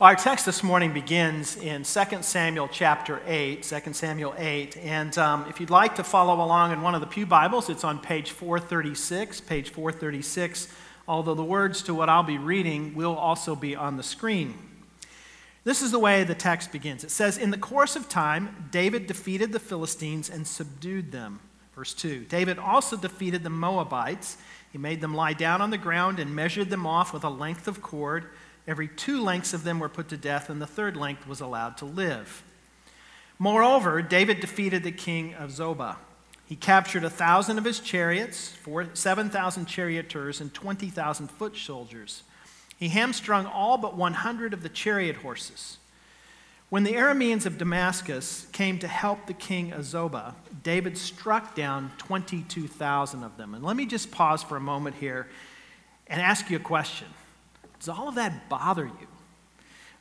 Our text this morning begins in 2 Samuel chapter 8, 2 Samuel 8. And um, if you'd like to follow along in one of the Pew Bibles, it's on page 436, page 436, although the words to what I'll be reading will also be on the screen. This is the way the text begins. It says, In the course of time, David defeated the Philistines and subdued them. Verse 2 David also defeated the Moabites. He made them lie down on the ground and measured them off with a length of cord Every two lengths of them were put to death, and the third length was allowed to live. Moreover, David defeated the king of Zobah. He captured a thousand of his chariots, 7,000 charioteers, and 20,000 foot soldiers. He hamstrung all but 100 of the chariot horses. When the Arameans of Damascus came to help the king of Zobah, David struck down 22,000 of them. And let me just pause for a moment here and ask you a question. Does all of that bother you?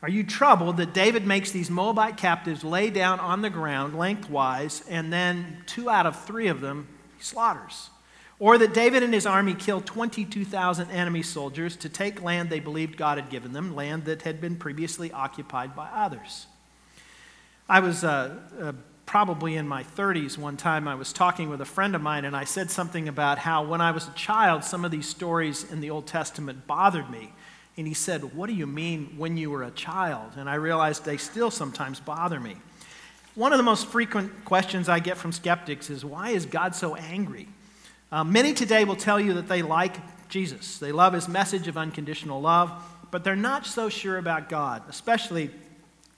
Are you troubled that David makes these Moabite captives lay down on the ground lengthwise, and then two out of three of them he slaughters? Or that David and his army killed 22,000 enemy soldiers to take land they believed God had given them, land that had been previously occupied by others? I was uh, uh, probably in my 30s one time. I was talking with a friend of mine, and I said something about how when I was a child, some of these stories in the Old Testament bothered me. And he said, What do you mean when you were a child? And I realized they still sometimes bother me. One of the most frequent questions I get from skeptics is, Why is God so angry? Uh, many today will tell you that they like Jesus, they love his message of unconditional love, but they're not so sure about God, especially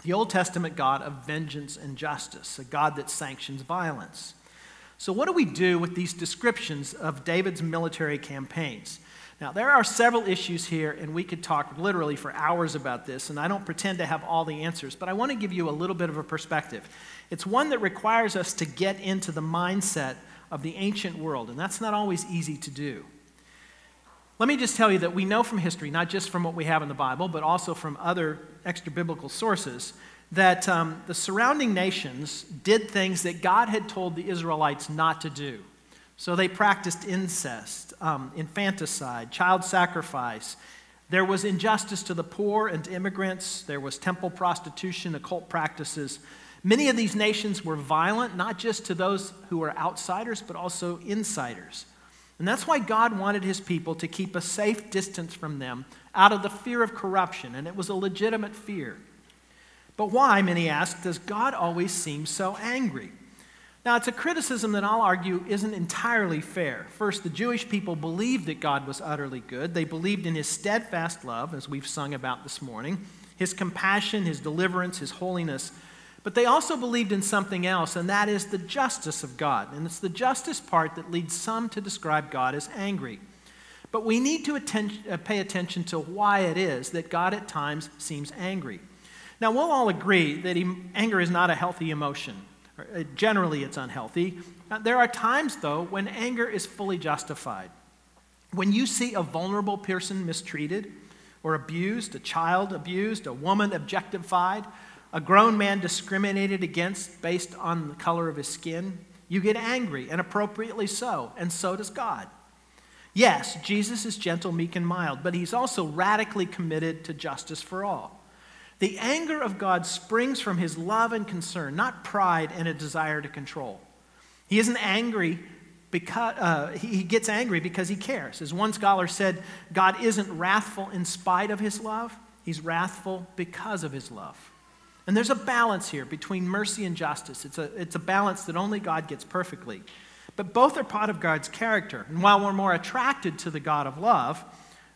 the Old Testament God of vengeance and justice, a God that sanctions violence. So, what do we do with these descriptions of David's military campaigns? Now, there are several issues here, and we could talk literally for hours about this, and I don't pretend to have all the answers, but I want to give you a little bit of a perspective. It's one that requires us to get into the mindset of the ancient world, and that's not always easy to do. Let me just tell you that we know from history, not just from what we have in the Bible, but also from other extra biblical sources, that um, the surrounding nations did things that God had told the Israelites not to do. So they practiced incest, um, infanticide, child sacrifice. There was injustice to the poor and immigrants. There was temple prostitution, occult practices. Many of these nations were violent, not just to those who were outsiders, but also insiders. And that's why God wanted his people to keep a safe distance from them out of the fear of corruption, and it was a legitimate fear. But why, many ask, does God always seem so angry? Now, it's a criticism that I'll argue isn't entirely fair. First, the Jewish people believed that God was utterly good. They believed in his steadfast love, as we've sung about this morning, his compassion, his deliverance, his holiness. But they also believed in something else, and that is the justice of God. And it's the justice part that leads some to describe God as angry. But we need to atten- uh, pay attention to why it is that God at times seems angry. Now, we'll all agree that anger is not a healthy emotion. Uh, generally, it's unhealthy. Uh, there are times, though, when anger is fully justified. When you see a vulnerable person mistreated or abused, a child abused, a woman objectified, a grown man discriminated against based on the color of his skin, you get angry, and appropriately so, and so does God. Yes, Jesus is gentle, meek, and mild, but he's also radically committed to justice for all. The anger of God springs from his love and concern, not pride and a desire to control. He isn't angry because uh, he gets angry because he cares. As one scholar said, God isn't wrathful in spite of his love, he's wrathful because of his love. And there's a balance here between mercy and justice. It's a, it's a balance that only God gets perfectly. But both are part of God's character. And while we're more attracted to the God of love,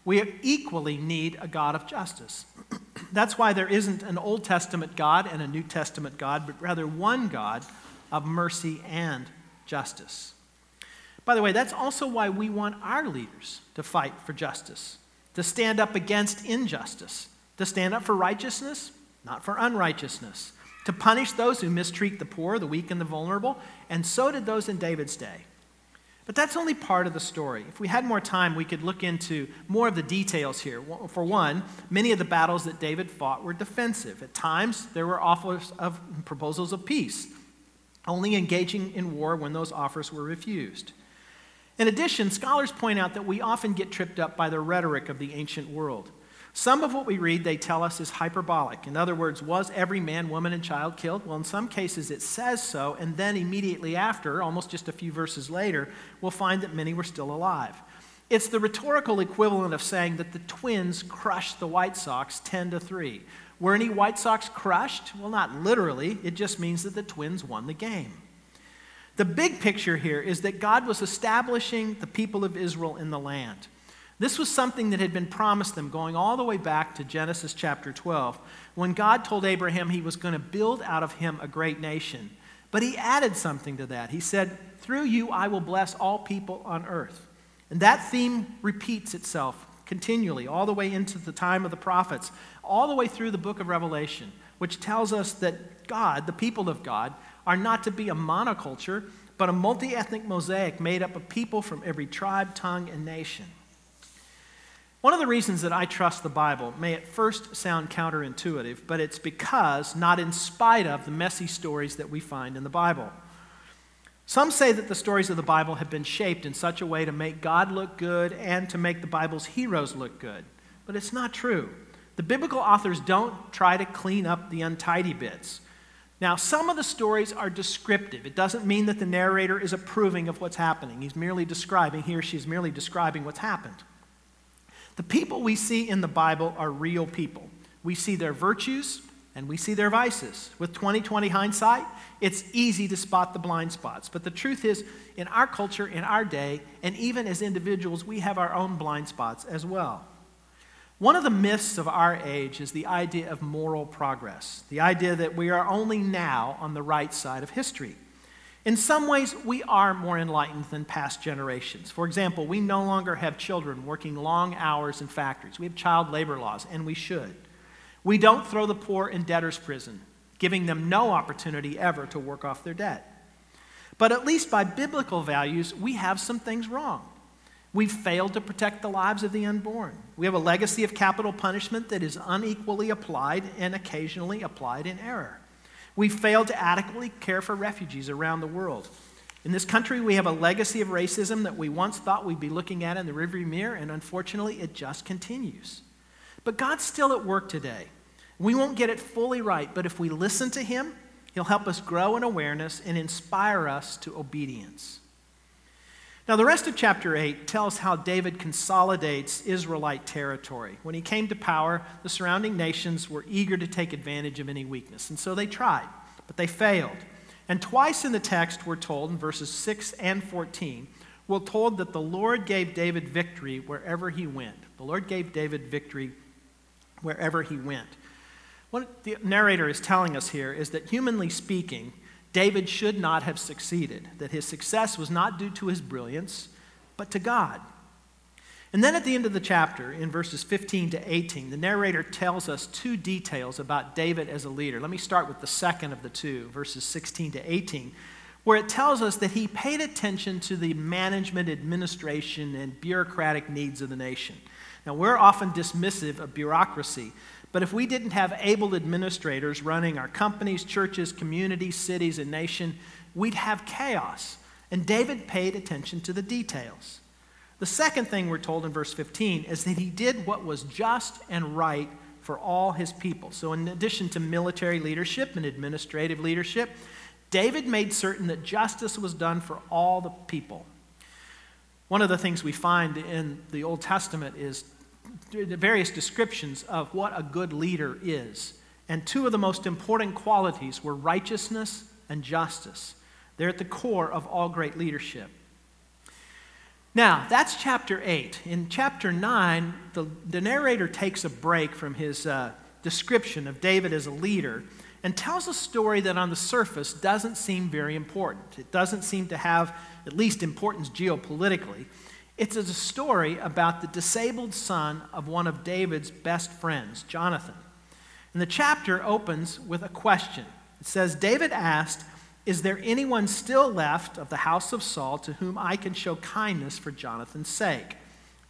we equally need a God of justice. That's why there isn't an Old Testament God and a New Testament God, but rather one God of mercy and justice. By the way, that's also why we want our leaders to fight for justice, to stand up against injustice, to stand up for righteousness, not for unrighteousness, to punish those who mistreat the poor, the weak, and the vulnerable, and so did those in David's day. But that's only part of the story. If we had more time, we could look into more of the details here. For one, many of the battles that David fought were defensive. At times, there were offers of proposals of peace, only engaging in war when those offers were refused. In addition, scholars point out that we often get tripped up by the rhetoric of the ancient world. Some of what we read, they tell us, is hyperbolic. In other words, was every man, woman, and child killed? Well, in some cases it says so, and then immediately after, almost just a few verses later, we'll find that many were still alive. It's the rhetorical equivalent of saying that the Twins crushed the White Sox 10 to 3. Were any White Sox crushed? Well, not literally. It just means that the Twins won the game. The big picture here is that God was establishing the people of Israel in the land. This was something that had been promised them going all the way back to Genesis chapter 12, when God told Abraham he was going to build out of him a great nation. But he added something to that. He said, Through you I will bless all people on earth. And that theme repeats itself continually, all the way into the time of the prophets, all the way through the book of Revelation, which tells us that God, the people of God, are not to be a monoculture, but a multi ethnic mosaic made up of people from every tribe, tongue, and nation. One of the reasons that I trust the Bible may at first sound counterintuitive, but it's because, not in spite of, the messy stories that we find in the Bible. Some say that the stories of the Bible have been shaped in such a way to make God look good and to make the Bible's heroes look good. But it's not true. The biblical authors don't try to clean up the untidy bits. Now, some of the stories are descriptive. It doesn't mean that the narrator is approving of what's happening. He's merely describing, he or she is merely describing what's happened. The people we see in the Bible are real people. We see their virtues and we see their vices. With 2020 hindsight, it's easy to spot the blind spots. But the truth is, in our culture, in our day, and even as individuals, we have our own blind spots as well. One of the myths of our age is the idea of moral progress, the idea that we are only now on the right side of history. In some ways, we are more enlightened than past generations. For example, we no longer have children working long hours in factories. We have child labor laws, and we should. We don't throw the poor in debtor's prison, giving them no opportunity ever to work off their debt. But at least by biblical values, we have some things wrong. We've failed to protect the lives of the unborn. We have a legacy of capital punishment that is unequally applied and occasionally applied in error. We failed to adequately care for refugees around the world. In this country, we have a legacy of racism that we once thought we'd be looking at in the rearview mirror, and unfortunately, it just continues. But God's still at work today. We won't get it fully right, but if we listen to Him, He'll help us grow in awareness and inspire us to obedience. Now, the rest of chapter 8 tells how David consolidates Israelite territory. When he came to power, the surrounding nations were eager to take advantage of any weakness, and so they tried, but they failed. And twice in the text, we're told in verses 6 and 14, we're told that the Lord gave David victory wherever he went. The Lord gave David victory wherever he went. What the narrator is telling us here is that, humanly speaking, David should not have succeeded, that his success was not due to his brilliance, but to God. And then at the end of the chapter, in verses 15 to 18, the narrator tells us two details about David as a leader. Let me start with the second of the two, verses 16 to 18, where it tells us that he paid attention to the management, administration, and bureaucratic needs of the nation. Now, we're often dismissive of bureaucracy, but if we didn't have able administrators running our companies, churches, communities, cities, and nation, we'd have chaos. And David paid attention to the details. The second thing we're told in verse 15 is that he did what was just and right for all his people. So, in addition to military leadership and administrative leadership, David made certain that justice was done for all the people. One of the things we find in the Old Testament is the various descriptions of what a good leader is. And two of the most important qualities were righteousness and justice. They're at the core of all great leadership. Now, that's chapter 8. In chapter 9, the, the narrator takes a break from his uh, description of David as a leader and tells a story that on the surface doesn't seem very important. It doesn't seem to have at least importance geopolitically. It's a story about the disabled son of one of David's best friends, Jonathan. And the chapter opens with a question. It says, David asked, Is there anyone still left of the house of Saul to whom I can show kindness for Jonathan's sake?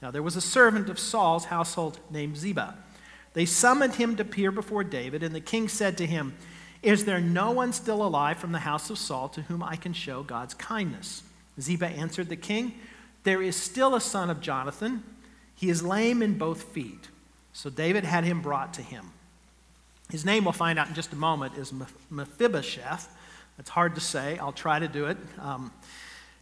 Now, there was a servant of Saul's household named Ziba. They summoned him to appear before David, and the king said to him, Is there no one still alive from the house of Saul to whom I can show God's kindness? Ziba answered the king, there is still a son of Jonathan. He is lame in both feet. So David had him brought to him. His name, we'll find out in just a moment, is Mephibosheth. It's hard to say. I'll try to do it. Um,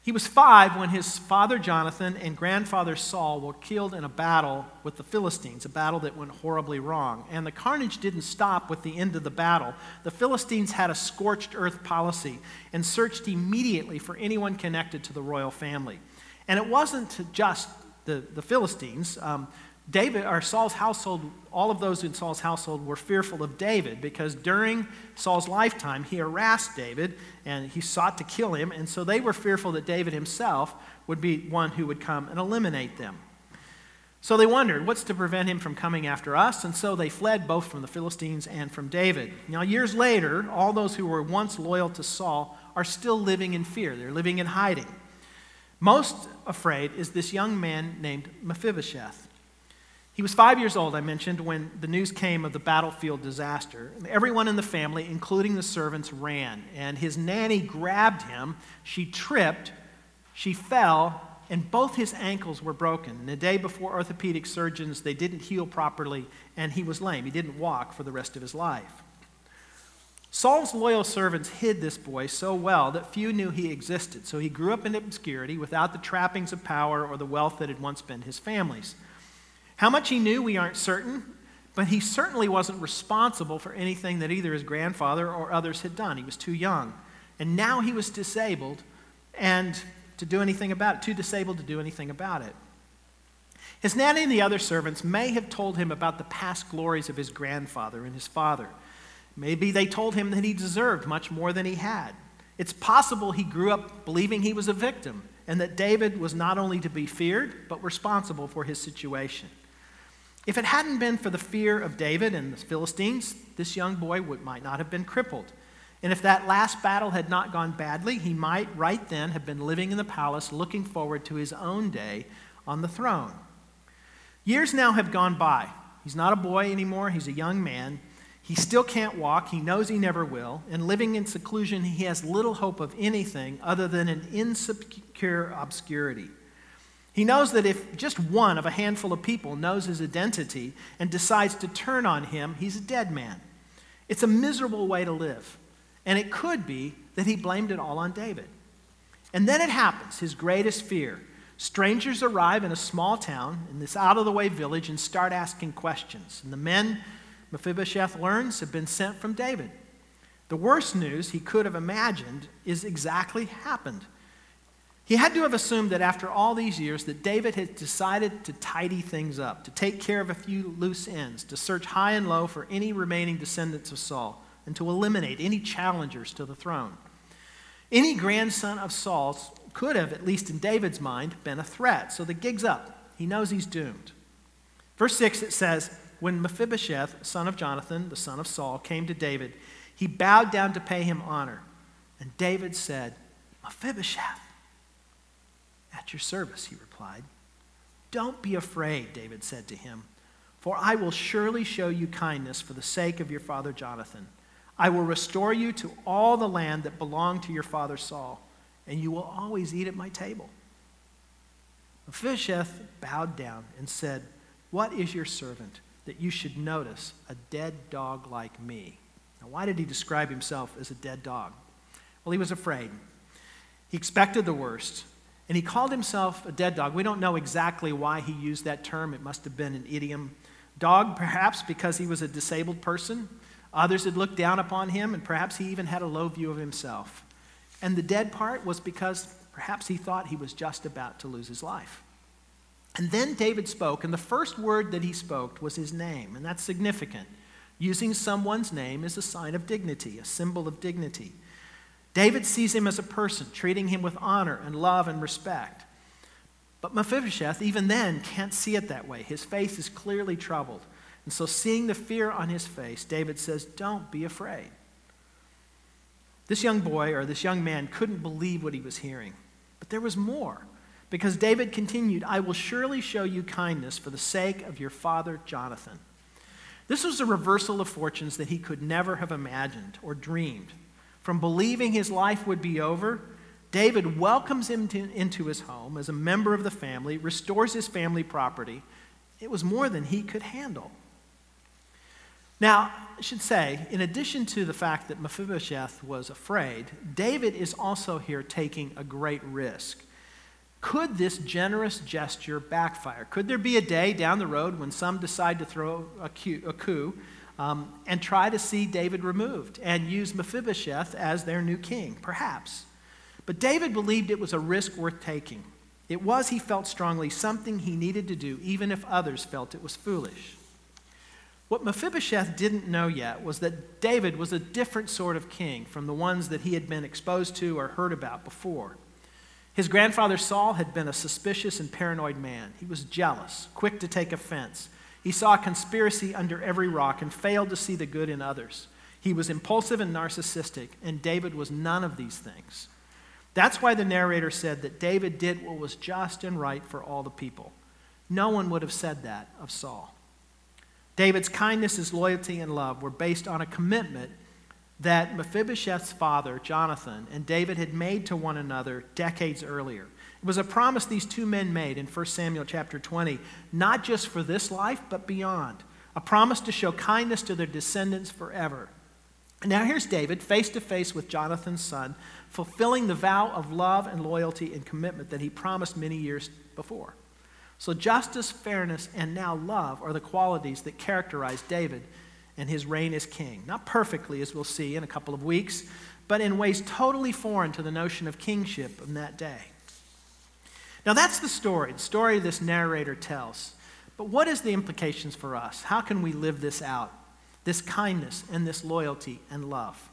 he was five when his father Jonathan and grandfather Saul were killed in a battle with the Philistines, a battle that went horribly wrong. And the carnage didn't stop with the end of the battle. The Philistines had a scorched earth policy and searched immediately for anyone connected to the royal family. And it wasn't just the, the Philistines. Um, David or Saul's household, all of those in Saul's household were fearful of David because during Saul's lifetime he harassed David and he sought to kill him, and so they were fearful that David himself would be one who would come and eliminate them. So they wondered, what's to prevent him from coming after us? And so they fled both from the Philistines and from David. Now, years later, all those who were once loyal to Saul are still living in fear. They're living in hiding. Most afraid is this young man named Mephibosheth. He was five years old, I mentioned, when the news came of the battlefield disaster. Everyone in the family, including the servants, ran, and his nanny grabbed him. She tripped, she fell, and both his ankles were broken. And the day before orthopedic surgeons, they didn't heal properly, and he was lame. He didn't walk for the rest of his life. Saul's loyal servants hid this boy so well that few knew he existed. So he grew up in obscurity without the trappings of power or the wealth that had once been his family's. How much he knew, we aren't certain, but he certainly wasn't responsible for anything that either his grandfather or others had done. He was too young. And now he was disabled and to do anything about it, too disabled to do anything about it. His nanny and the other servants may have told him about the past glories of his grandfather and his father. Maybe they told him that he deserved much more than he had. It's possible he grew up believing he was a victim and that David was not only to be feared, but responsible for his situation. If it hadn't been for the fear of David and the Philistines, this young boy would, might not have been crippled. And if that last battle had not gone badly, he might right then have been living in the palace looking forward to his own day on the throne. Years now have gone by. He's not a boy anymore, he's a young man. He still can't walk, he knows he never will, and living in seclusion, he has little hope of anything other than an insecure obscurity. He knows that if just one of a handful of people knows his identity and decides to turn on him, he's a dead man. It's a miserable way to live. And it could be that he blamed it all on David. And then it happens, his greatest fear. Strangers arrive in a small town, in this out of the way village, and start asking questions. And the men Mephibosheth learns have been sent from David. The worst news he could have imagined is exactly happened. He had to have assumed that after all these years that David had decided to tidy things up, to take care of a few loose ends, to search high and low for any remaining descendants of Saul, and to eliminate any challengers to the throne. Any grandson of Saul's could have, at least in David's mind, been a threat. So the gig's up. He knows he's doomed. Verse 6 it says, When Mephibosheth, son of Jonathan, the son of Saul, came to David, he bowed down to pay him honor. And David said, Mephibosheth. At your service, he replied. Don't be afraid, David said to him, for I will surely show you kindness for the sake of your father Jonathan. I will restore you to all the land that belonged to your father Saul, and you will always eat at my table. Mephibosheth bowed down and said, What is your servant that you should notice a dead dog like me? Now, why did he describe himself as a dead dog? Well, he was afraid. He expected the worst, and he called himself a dead dog. We don't know exactly why he used that term. It must have been an idiom. Dog, perhaps because he was a disabled person. Others had looked down upon him, and perhaps he even had a low view of himself. And the dead part was because perhaps he thought he was just about to lose his life. And then David spoke, and the first word that he spoke was his name, and that's significant. Using someone's name is a sign of dignity, a symbol of dignity. David sees him as a person, treating him with honor and love and respect. But Mephibosheth, even then, can't see it that way. His face is clearly troubled. And so, seeing the fear on his face, David says, Don't be afraid. This young boy or this young man couldn't believe what he was hearing. But there was more. Because David continued, I will surely show you kindness for the sake of your father Jonathan. This was a reversal of fortunes that he could never have imagined or dreamed. From believing his life would be over, David welcomes him to, into his home as a member of the family, restores his family property. It was more than he could handle. Now, I should say, in addition to the fact that Mephibosheth was afraid, David is also here taking a great risk. Could this generous gesture backfire? Could there be a day down the road when some decide to throw a coup, um, and try to see David removed and use Mephibosheth as their new king? Perhaps. But David believed it was a risk worth taking. It was, he felt strongly, something he needed to do, even if others felt it was foolish. What Mephibosheth didn't know yet was that David was a different sort of king from the ones that he had been exposed to or heard about before. His grandfather Saul had been a suspicious and paranoid man. He was jealous, quick to take offense. He saw conspiracy under every rock and failed to see the good in others. He was impulsive and narcissistic, and David was none of these things. That's why the narrator said that David did what was just and right for all the people. No one would have said that of Saul. David's kindness, his loyalty, and love were based on a commitment that Mephibosheth's father, Jonathan, and David had made to one another decades earlier. It was a promise these two men made in 1 Samuel chapter 20, not just for this life, but beyond. A promise to show kindness to their descendants forever. Now here's David face to face with Jonathan's son, fulfilling the vow of love and loyalty and commitment that he promised many years before. So, justice, fairness, and now love are the qualities that characterize David and his reign as king. Not perfectly, as we'll see in a couple of weeks, but in ways totally foreign to the notion of kingship in that day. Now, that's the story, the story this narrator tells. But what is the implications for us? How can we live this out? This kindness and this loyalty and love.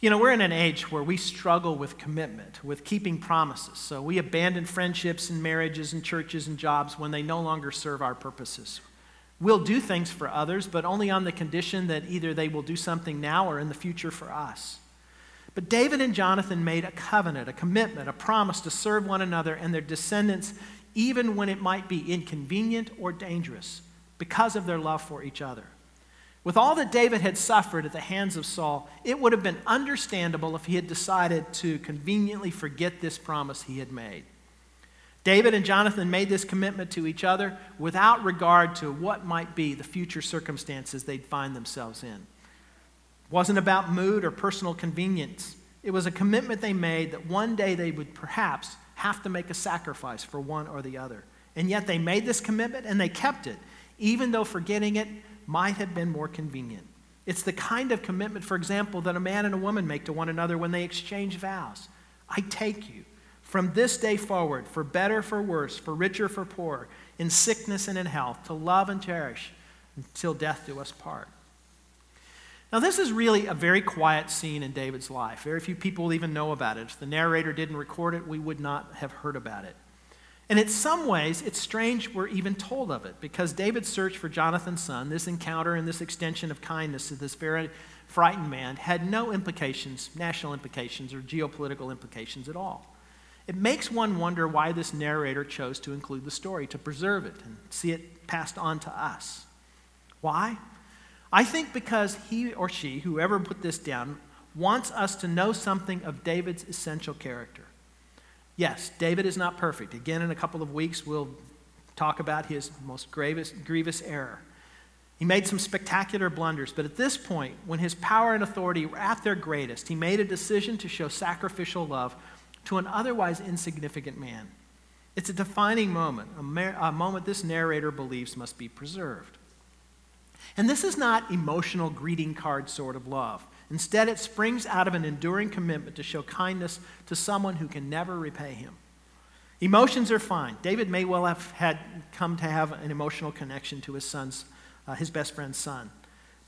You know, we're in an age where we struggle with commitment, with keeping promises. So we abandon friendships and marriages and churches and jobs when they no longer serve our purposes. We'll do things for others, but only on the condition that either they will do something now or in the future for us. But David and Jonathan made a covenant, a commitment, a promise to serve one another and their descendants, even when it might be inconvenient or dangerous, because of their love for each other. With all that David had suffered at the hands of Saul, it would have been understandable if he had decided to conveniently forget this promise he had made. David and Jonathan made this commitment to each other without regard to what might be the future circumstances they'd find themselves in. It wasn't about mood or personal convenience. It was a commitment they made that one day they would perhaps have to make a sacrifice for one or the other. And yet they made this commitment and they kept it, even though forgetting it might have been more convenient. It's the kind of commitment, for example, that a man and a woman make to one another when they exchange vows. I take you from this day forward, for better, for worse, for richer, for poorer, in sickness and in health, to love and cherish until death do us part. Now, this is really a very quiet scene in David's life. Very few people even know about it. If the narrator didn't record it, we would not have heard about it. And in some ways, it's strange we're even told of it because David's search for Jonathan's son, this encounter and this extension of kindness to this very frightened man, had no implications, national implications, or geopolitical implications at all. It makes one wonder why this narrator chose to include the story, to preserve it and see it passed on to us. Why? I think because he or she, whoever put this down, wants us to know something of David's essential character. Yes, David is not perfect. Again, in a couple of weeks, we'll talk about his most grievous, grievous error. He made some spectacular blunders, but at this point, when his power and authority were at their greatest, he made a decision to show sacrificial love to an otherwise insignificant man. It's a defining moment, a, mer- a moment this narrator believes must be preserved. And this is not emotional greeting card sort of love. Instead, it springs out of an enduring commitment to show kindness to someone who can never repay him. Emotions are fine. David may well have had come to have an emotional connection to his son's, uh, his best friend's son.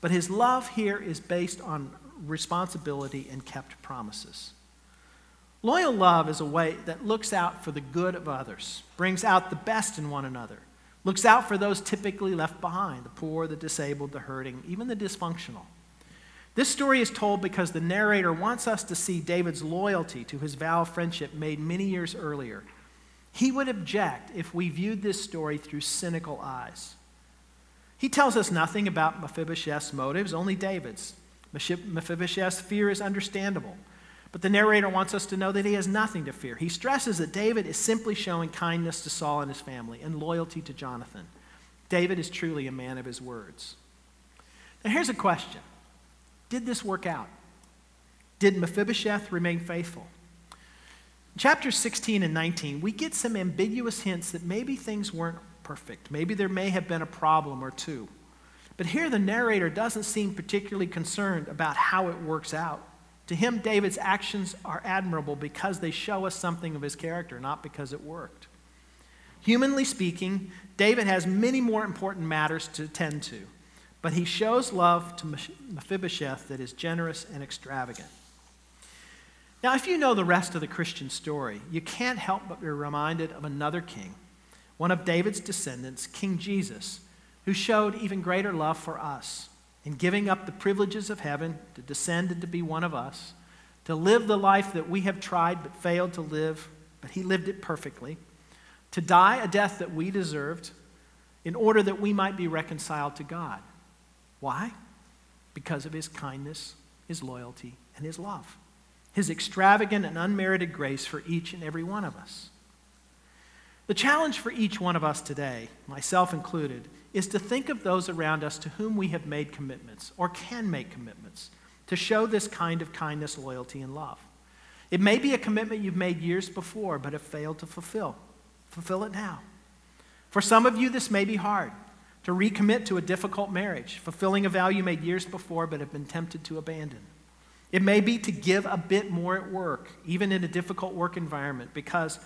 But his love here is based on responsibility and kept promises. Loyal love is a way that looks out for the good of others, brings out the best in one another, looks out for those typically left behind the poor, the disabled, the hurting, even the dysfunctional. This story is told because the narrator wants us to see David's loyalty to his vow of friendship made many years earlier. He would object if we viewed this story through cynical eyes. He tells us nothing about Mephibosheth's motives, only David's. Mephibosheth's fear is understandable, but the narrator wants us to know that he has nothing to fear. He stresses that David is simply showing kindness to Saul and his family and loyalty to Jonathan. David is truly a man of his words. Now, here's a question Did this work out? Did Mephibosheth remain faithful? In chapters 16 and 19, we get some ambiguous hints that maybe things weren't perfect. Maybe there may have been a problem or two. But here the narrator doesn't seem particularly concerned about how it works out. To him, David's actions are admirable because they show us something of his character, not because it worked. Humanly speaking, David has many more important matters to attend to, but he shows love to Mephibosheth that is generous and extravagant. Now, if you know the rest of the Christian story, you can't help but be reminded of another king, one of David's descendants, King Jesus, who showed even greater love for us in giving up the privileges of heaven to descend and to be one of us, to live the life that we have tried but failed to live, but he lived it perfectly, to die a death that we deserved in order that we might be reconciled to God. Why? Because of his kindness, his loyalty, and his love his extravagant and unmerited grace for each and every one of us. The challenge for each one of us today, myself included, is to think of those around us to whom we have made commitments or can make commitments to show this kind of kindness, loyalty, and love. It may be a commitment you've made years before but have failed to fulfill. Fulfill it now. For some of you, this may be hard to recommit to a difficult marriage, fulfilling a vow you made years before but have been tempted to abandon. It may be to give a bit more at work, even in a difficult work environment, because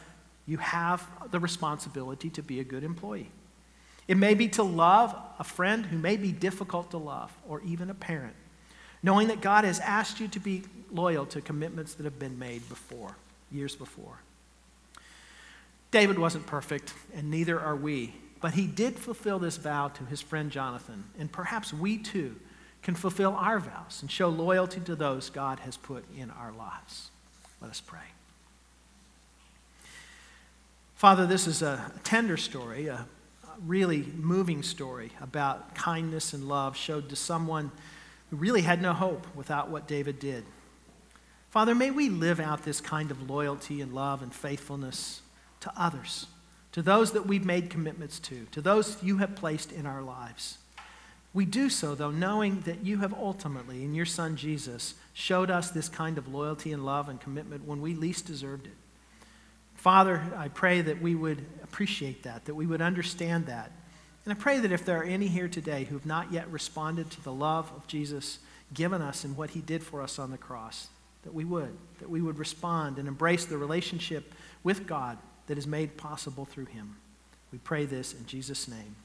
you have the responsibility to be a good employee. It may be to love a friend who may be difficult to love, or even a parent, knowing that God has asked you to be loyal to commitments that have been made before, years before. David wasn't perfect, and neither are we, but he did fulfill this vow to his friend Jonathan, and perhaps we too can fulfill our vows and show loyalty to those God has put in our lives. Let us pray. Father, this is a tender story, a really moving story about kindness and love showed to someone who really had no hope without what David did. Father, may we live out this kind of loyalty and love and faithfulness to others, to those that we've made commitments to, to those you have placed in our lives. We do so, though, knowing that you have ultimately, in your Son Jesus, showed us this kind of loyalty and love and commitment when we least deserved it. Father, I pray that we would appreciate that, that we would understand that. And I pray that if there are any here today who have not yet responded to the love of Jesus given us and what he did for us on the cross, that we would, that we would respond and embrace the relationship with God that is made possible through him. We pray this in Jesus' name.